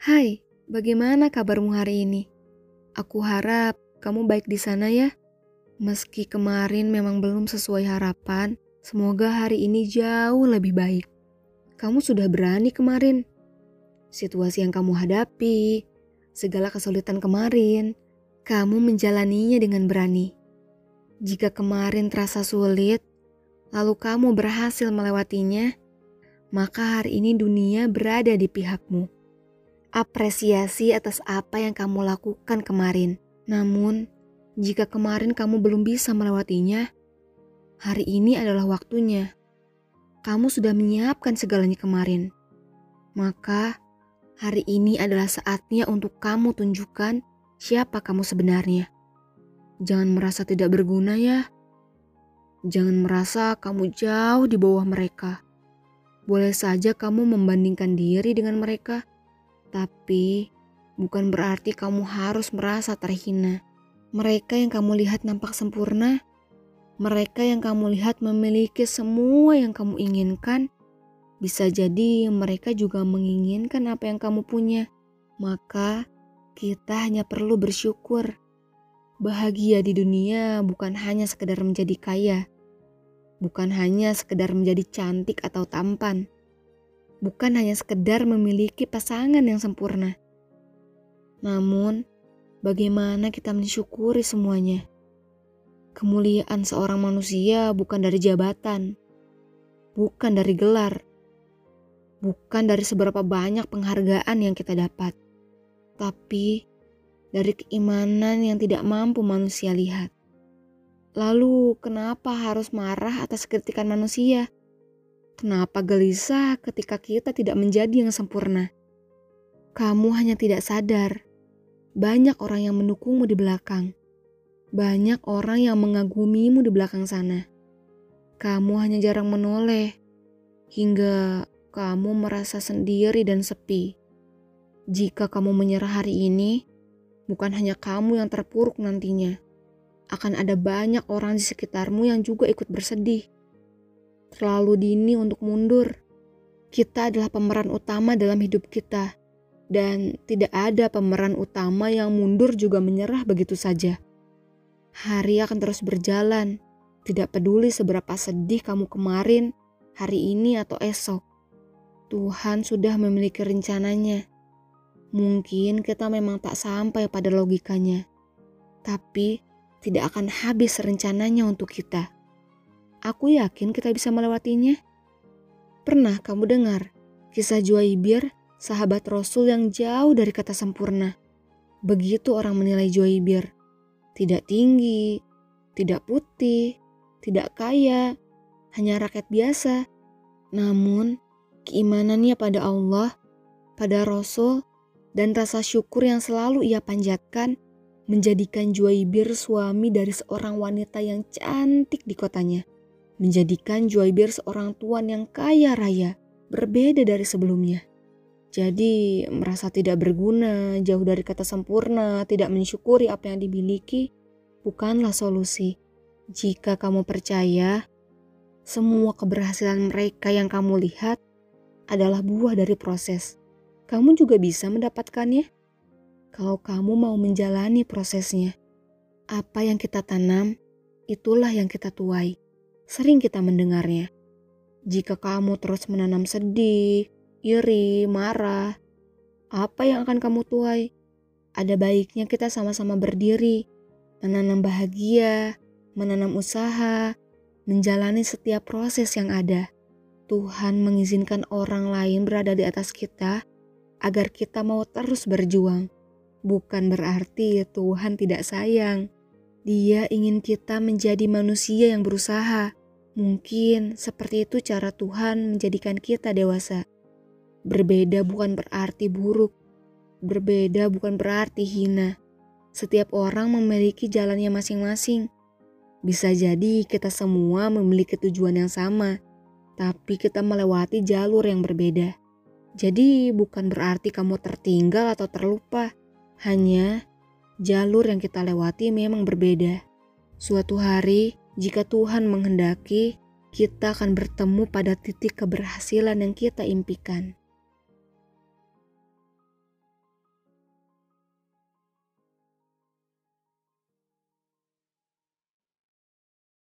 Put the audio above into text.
Hai, bagaimana kabarmu hari ini? Aku harap kamu baik di sana ya. Meski kemarin memang belum sesuai harapan, semoga hari ini jauh lebih baik. Kamu sudah berani kemarin. Situasi yang kamu hadapi, segala kesulitan kemarin, kamu menjalaninya dengan berani. Jika kemarin terasa sulit, lalu kamu berhasil melewatinya, maka hari ini dunia berada di pihakmu apresiasi atas apa yang kamu lakukan kemarin. Namun, jika kemarin kamu belum bisa melewatinya, hari ini adalah waktunya. Kamu sudah menyiapkan segalanya kemarin. Maka, hari ini adalah saatnya untuk kamu tunjukkan siapa kamu sebenarnya. Jangan merasa tidak berguna ya. Jangan merasa kamu jauh di bawah mereka. Boleh saja kamu membandingkan diri dengan mereka tapi bukan berarti kamu harus merasa terhina. Mereka yang kamu lihat nampak sempurna, mereka yang kamu lihat memiliki semua yang kamu inginkan, bisa jadi mereka juga menginginkan apa yang kamu punya. Maka kita hanya perlu bersyukur. Bahagia di dunia bukan hanya sekedar menjadi kaya, bukan hanya sekedar menjadi cantik atau tampan bukan hanya sekedar memiliki pasangan yang sempurna. Namun, bagaimana kita mensyukuri semuanya? Kemuliaan seorang manusia bukan dari jabatan, bukan dari gelar, bukan dari seberapa banyak penghargaan yang kita dapat, tapi dari keimanan yang tidak mampu manusia lihat. Lalu, kenapa harus marah atas kritikan manusia? Kenapa gelisah ketika kita tidak menjadi yang sempurna? Kamu hanya tidak sadar. Banyak orang yang mendukungmu di belakang. Banyak orang yang mengagumimu di belakang sana. Kamu hanya jarang menoleh. Hingga kamu merasa sendiri dan sepi. Jika kamu menyerah hari ini, bukan hanya kamu yang terpuruk nantinya. Akan ada banyak orang di sekitarmu yang juga ikut bersedih terlalu dini untuk mundur. Kita adalah pemeran utama dalam hidup kita, dan tidak ada pemeran utama yang mundur juga menyerah begitu saja. Hari akan terus berjalan, tidak peduli seberapa sedih kamu kemarin, hari ini, atau esok. Tuhan sudah memiliki rencananya. Mungkin kita memang tak sampai pada logikanya, tapi tidak akan habis rencananya untuk kita. Aku yakin kita bisa melewatinya. Pernah kamu dengar kisah Juaibir, sahabat Rasul yang jauh dari kata sempurna? Begitu orang menilai Juaibir. Tidak tinggi, tidak putih, tidak kaya, hanya rakyat biasa. Namun, keimanannya pada Allah, pada Rasul, dan rasa syukur yang selalu ia panjatkan menjadikan Juaibir suami dari seorang wanita yang cantik di kotanya menjadikan Juaibir seorang tuan yang kaya raya, berbeda dari sebelumnya. Jadi merasa tidak berguna, jauh dari kata sempurna, tidak mensyukuri apa yang dimiliki, bukanlah solusi. Jika kamu percaya, semua keberhasilan mereka yang kamu lihat adalah buah dari proses. Kamu juga bisa mendapatkannya kalau kamu mau menjalani prosesnya. Apa yang kita tanam, itulah yang kita tuai sering kita mendengarnya. Jika kamu terus menanam sedih, iri, marah, apa yang akan kamu tuai? Ada baiknya kita sama-sama berdiri, menanam bahagia, menanam usaha, menjalani setiap proses yang ada. Tuhan mengizinkan orang lain berada di atas kita agar kita mau terus berjuang. Bukan berarti Tuhan tidak sayang. Dia ingin kita menjadi manusia yang berusaha, Mungkin seperti itu cara Tuhan menjadikan kita dewasa. Berbeda bukan berarti buruk, berbeda bukan berarti hina. Setiap orang memiliki jalannya masing-masing. Bisa jadi kita semua memiliki tujuan yang sama, tapi kita melewati jalur yang berbeda. Jadi, bukan berarti kamu tertinggal atau terlupa, hanya jalur yang kita lewati memang berbeda. Suatu hari, jika Tuhan menghendaki, kita akan bertemu pada titik keberhasilan yang kita impikan.